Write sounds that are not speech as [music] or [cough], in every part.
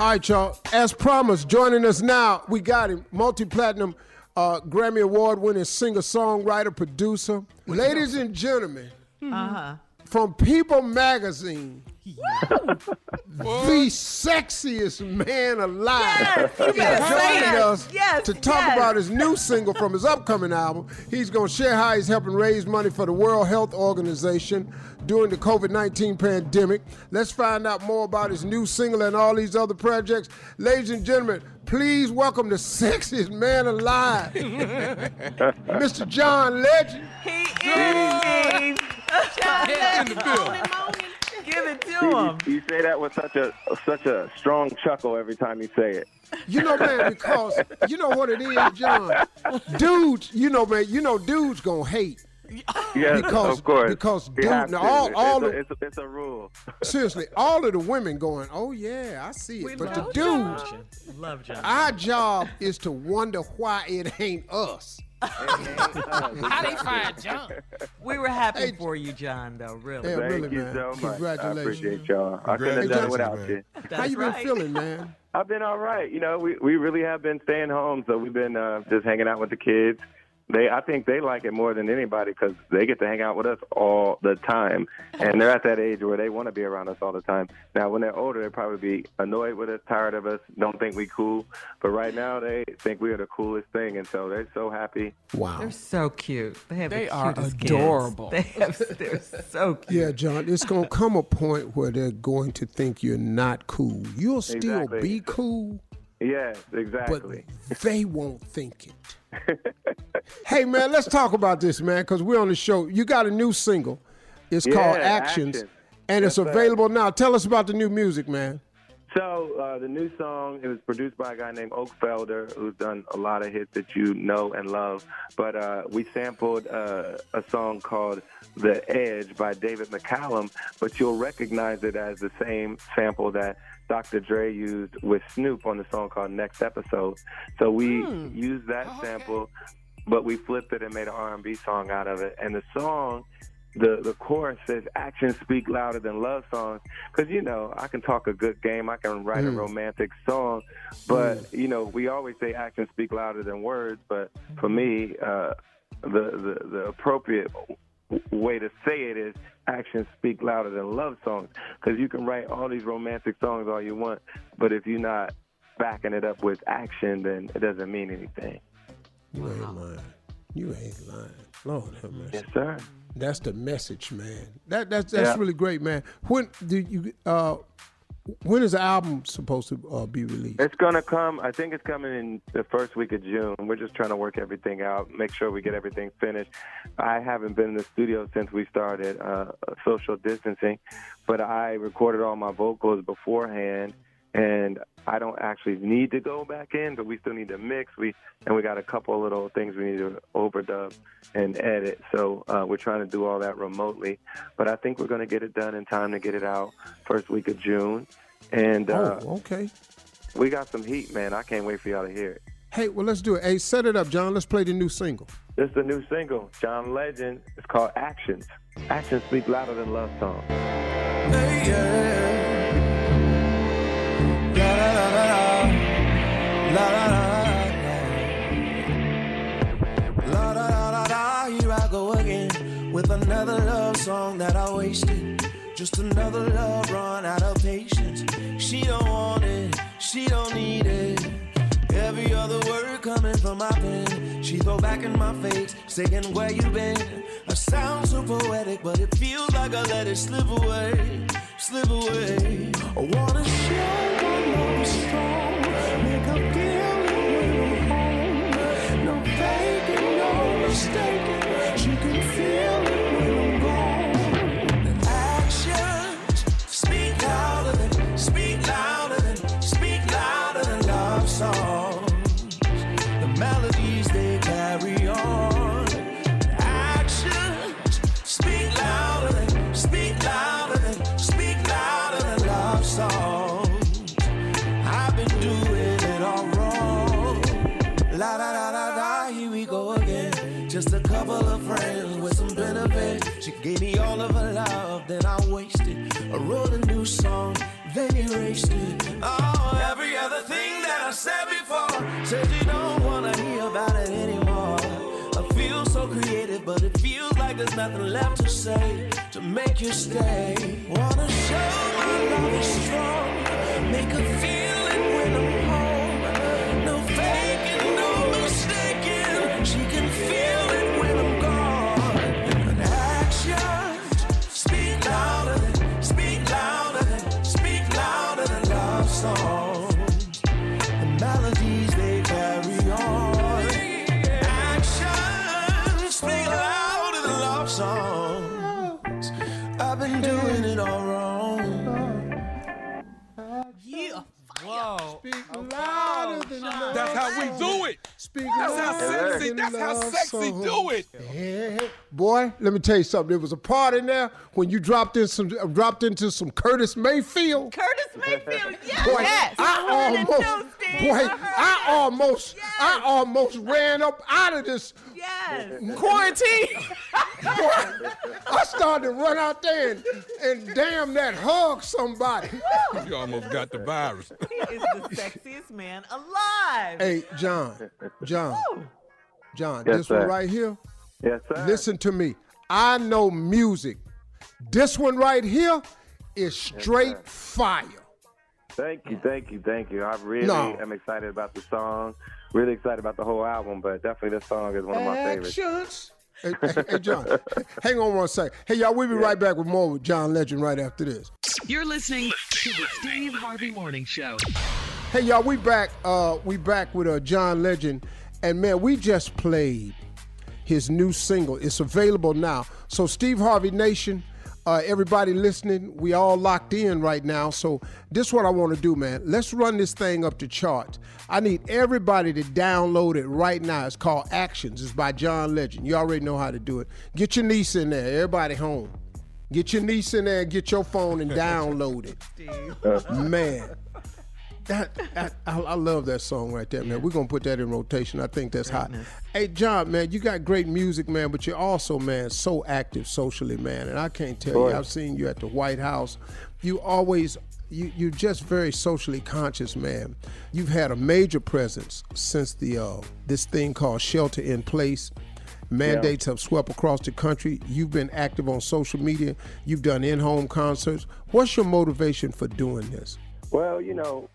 All right, y'all. As promised, joining us now, we got him, multi-platinum, uh, Grammy Award-winning singer-songwriter, producer. Ladies and gentlemen, Uh-huh. from People Magazine, the sexiest man alive Yes, you is joining us Yes, to talk yes. about his new single from his upcoming album. He's going to share how he's helping raise money for the World Health Organization during the COVID 19 pandemic. Let's find out more about his new single and all these other projects. Ladies and gentlemen, please welcome the sexiest man alive, [laughs] Mr. John Legend. He is. John in the building. Give it to You, you say that with such a such a strong chuckle every time you say it. You know, man, because you know what it is, John. Dudes, you know, man, you know, dudes gonna hate. Yes, Because- of course. because You dude, now all- all it's, the- a, it's, a, it's a rule. Seriously, all of the women going, oh yeah, I see it. but the dudes, Love John. our job is to wonder why it ain't us. How they find John? We were happy Hey, for you, John, though, really. Yeah, Thank really, you man. so much. I Congratulations. appreciate y'all. I couldn't have done it without you. How you been right. feeling, man? I've been all right. You know, we we really have been staying home, so we've been uh, just hanging out with the kids. They, I think they like it more than anybody because they get to hang out with us all the time, and they're at that age where they want to be around us all the time. Now, when they're older, they'll probably be annoyed with us, tired of us, don't think we cool. But right now, they think we are the coolest thing, and so they're so happy. Wow. They're so cute. They have They the are cutest kids. adorable. They have, they're so [laughs] cute. Yeah, John, it's gonna come a point where they're going to think you're not cool. You'll still Exactly. be cool, Yes, exactly. but they won't think it. [laughs] hey, man, let's talk about this, man, because we're on the show. You got a new single. It's called Actions, and it's Yes, sir. available now. Tell us about the new music, man. So uh, the new song it was produced by a guy named Oak Felder, who's done a lot of hits that you know and love. But uh, we sampled uh, a song called "The Edge" by David McCallum, but you'll recognize it as the same sample that Dr. Dre used with Snoop on the song called Next Episode. So we Hmm. used that Oh, sample, but we flipped it and made an R&B song out of it. And the song, the the chorus says "Actions speak louder than love songs." Because you know, I can talk a good game, I can write a Mm. romantic song, but you know, we always say actions speak louder than words. But for me, uh, the the the appropriate way to say it is actions speak louder than love songs because you can write all these romantic songs all you want but if you're not backing it up with action then it doesn't mean anything You ain't lying. You ain't lying. Lord have mercy. yes sir That's the message, man. That that's that's Yeah. really great, man. When do you uh when is the album supposed to uh, be released? it's gonna come i think it's coming in the first week of june we're just trying to work everything out make sure we get everything finished i haven't been in the studio since we started uh, social distancing but i recorded all my vocals beforehand and I don't actually need to go back in, but we still need to mix. We and we got a couple of little things we need to overdub and edit. So uh, we're trying to do all that remotely. But I think we're going to get it done in time to get it out first week of June. And uh, oh, okay. we got some heat, man. I can't wait for y'all to hear it. Hey, well, let's do it. Hey, set it up, John. Let's play the new single. This is the new single, John Legend. It's called Actions. Actions speak louder than love songs. La da da da here I go again with another love song that I wasted. Just another love run out of patience. She don't want it, she don't need it. Every other word coming from my pen, she throw back in my face, saying where you been. I sound so poetic, but it feels like I let it slip away, slip away. I wanna show my love is strong, songs. The melodies they carry on. Actions speak louder than, speak louder than, speak louder than love songs. I've been doing it all wrong. La da da da da, here we go again. Just a couple of friends with some benefit. She gave me all of her love, then I wasted. I wrote a new song, then erased it. Oh, nothing left to say to make you stay. Wanna show my love is strong, make her feel it when I'm home. No faking, no mistaking. She can feel it when I'm gone. And actions speak louder than, speak louder than, speak louder than love songs. Do it. Speak That's how sexy. That's how sexy songs. do it. Yeah. Boy, let me tell you something. There was a part in there when you dropped in some uh, dropped into some Curtis Mayfield. Curtis Mayfield, [laughs] yes. Boy, yes. I One almost, two, boy, I heard I that. almost, I almost ran up out of this. Yes. Quarantine. [laughs] [laughs] I started to run out there and, and damn that hug somebody. [laughs] You almost got the virus. [laughs] He is the sexiest man alive. Hey, John, John, John, Yes, this one right here. Yes, sir. Listen to me. I know music. This one right here is straight fire. Thank you, thank you, thank you. I really No. am excited about the song. Really excited about the whole album, but definitely this song is one of my favorites. Actions. Hey, hey, hey, John, [laughs] hang on one second. Hey, y'all, we'll be right back with more with John Legend right after this. You're listening to the Steve Harvey Morning Show. Hey, y'all, we back. Uh, we back with uh, John Legend, and man, we just played his new single. It's available now. So, Steve Harvey Nation, uh, everybody listening, we all locked in right now. So, this is what I want to do, man. Let's run this thing up the charts. I need everybody to download it right now. It's called Actions. It's by John Legend. You already know how to do it. Get your niece in there. Everybody home. Get your niece in there get your phone and [laughs] download it. Man. That, that I, I love that song right there, man. We're gonna put that in rotation. I think that's hot. Hey, John, man, you got great music, man, but you're also, man, so active socially, man. And I can't tell you, I've seen you at the White House. You always, you you're just very socially conscious, man. You've had a major presence since the uh, this thing called Shelter in Place. Mandates have swept across the country. You've been active on social media. You've done in-home concerts. What's your motivation for doing this? Well, you know,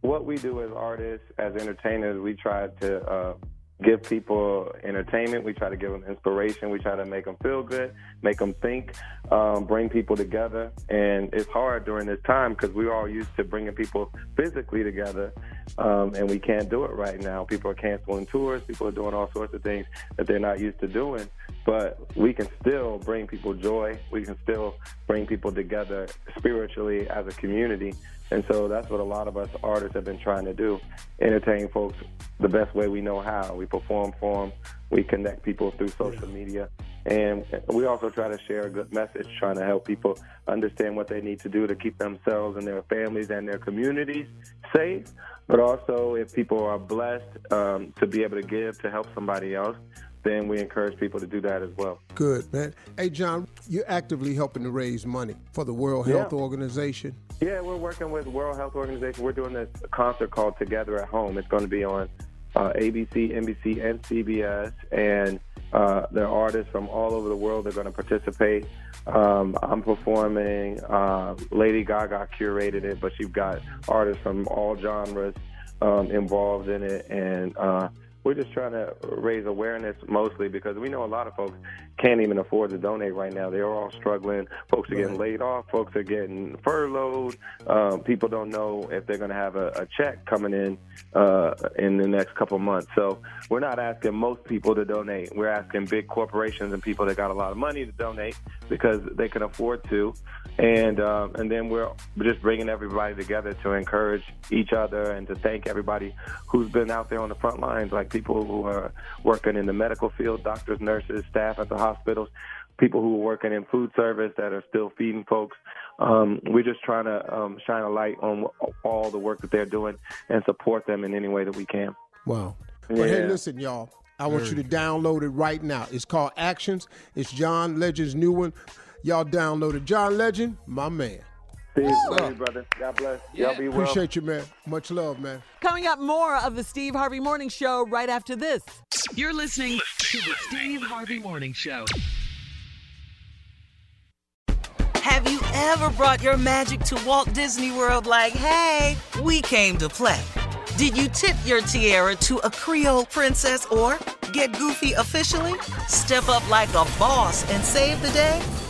what we do as artists, as entertainers, we try to uh, give people entertainment. We try to give them inspiration. We try to make them feel good, make them think, um, bring people together. And it's hard during this time because we're all used to bringing people physically together, um, and we can't do it right now. People are canceling tours. People are doing all sorts of things that they're not used to doing. But we can still bring people joy. We can still bring people together spiritually as a community. And so that's what a lot of us artists have been trying to do entertain folks the best way we know how. We perform for them, we connect people through social media, and we also try to share a good message, trying to help people understand what they need to do to keep themselves and their families and their communities safe. But also, if people are blessed um, to be able to give to help somebody else, then we encourage people to do that as well. Good, man. Hey, John, you're actively helping to raise money for the World Yeah. Health Organization. Yeah, we're working with World Health Organization. We're doing this concert called Together at Home. It's going to be on uh, ABC, NBC, and CBS, and uh, there are artists from all over the world that are going to participate. Um, I'm performing. Uh, Lady Gaga curated it, but you've got artists from all genres um, involved in it, and uh, we're just trying to raise awareness mostly because we know a lot of folks can't even afford to donate right now. They're all struggling. Folks are getting laid off. Folks are getting furloughed. Um, people don't know if they're going to have a, a check coming in uh, in the next couple months. So we're not asking most people to donate. We're asking big corporations and people that got a lot of money to donate because they can afford to. And um, and then we're just bringing everybody together to encourage each other and to thank everybody who's been out there on the front lines, like people who are working in the medical field, doctors, nurses, staff at the hospitals, people who are working in food service that are still feeding folks. Um, we're just trying to um, shine a light on all the work that they're doing and support them in any way that we can. Wow. But hey, Yeah. listen, y'all. I want you to download it right now. It's called Actions. It's John Legend's new one. Y'all download it. John Legend, my man. Steve, love you, brother. God bless. Y'all be well. Appreciate you, man. Much love, man. Coming up, more of the Steve Harvey Morning Show right after this. You're listening to the Steve Harvey Morning Show. Have you ever brought your magic to Walt Disney World like, hey, we came to play? Did you tip your tiara to a Creole princess or get goofy officially? Step up like a boss and save the day?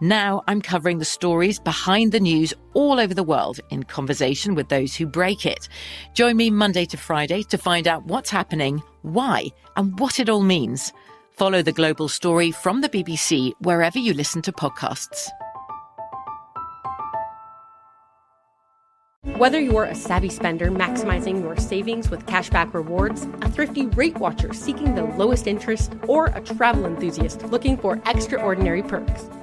Now I'm covering the stories behind the news all over the world in conversation with those who break it. Join me Monday to Friday to find out what's happening, why, and what it all means. Follow The Global Story from the BBC wherever you listen to podcasts. Whether you're a savvy spender maximizing your savings with cashback rewards, a thrifty rate watcher seeking the lowest interest, or a travel enthusiast looking for extraordinary perks,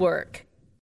work.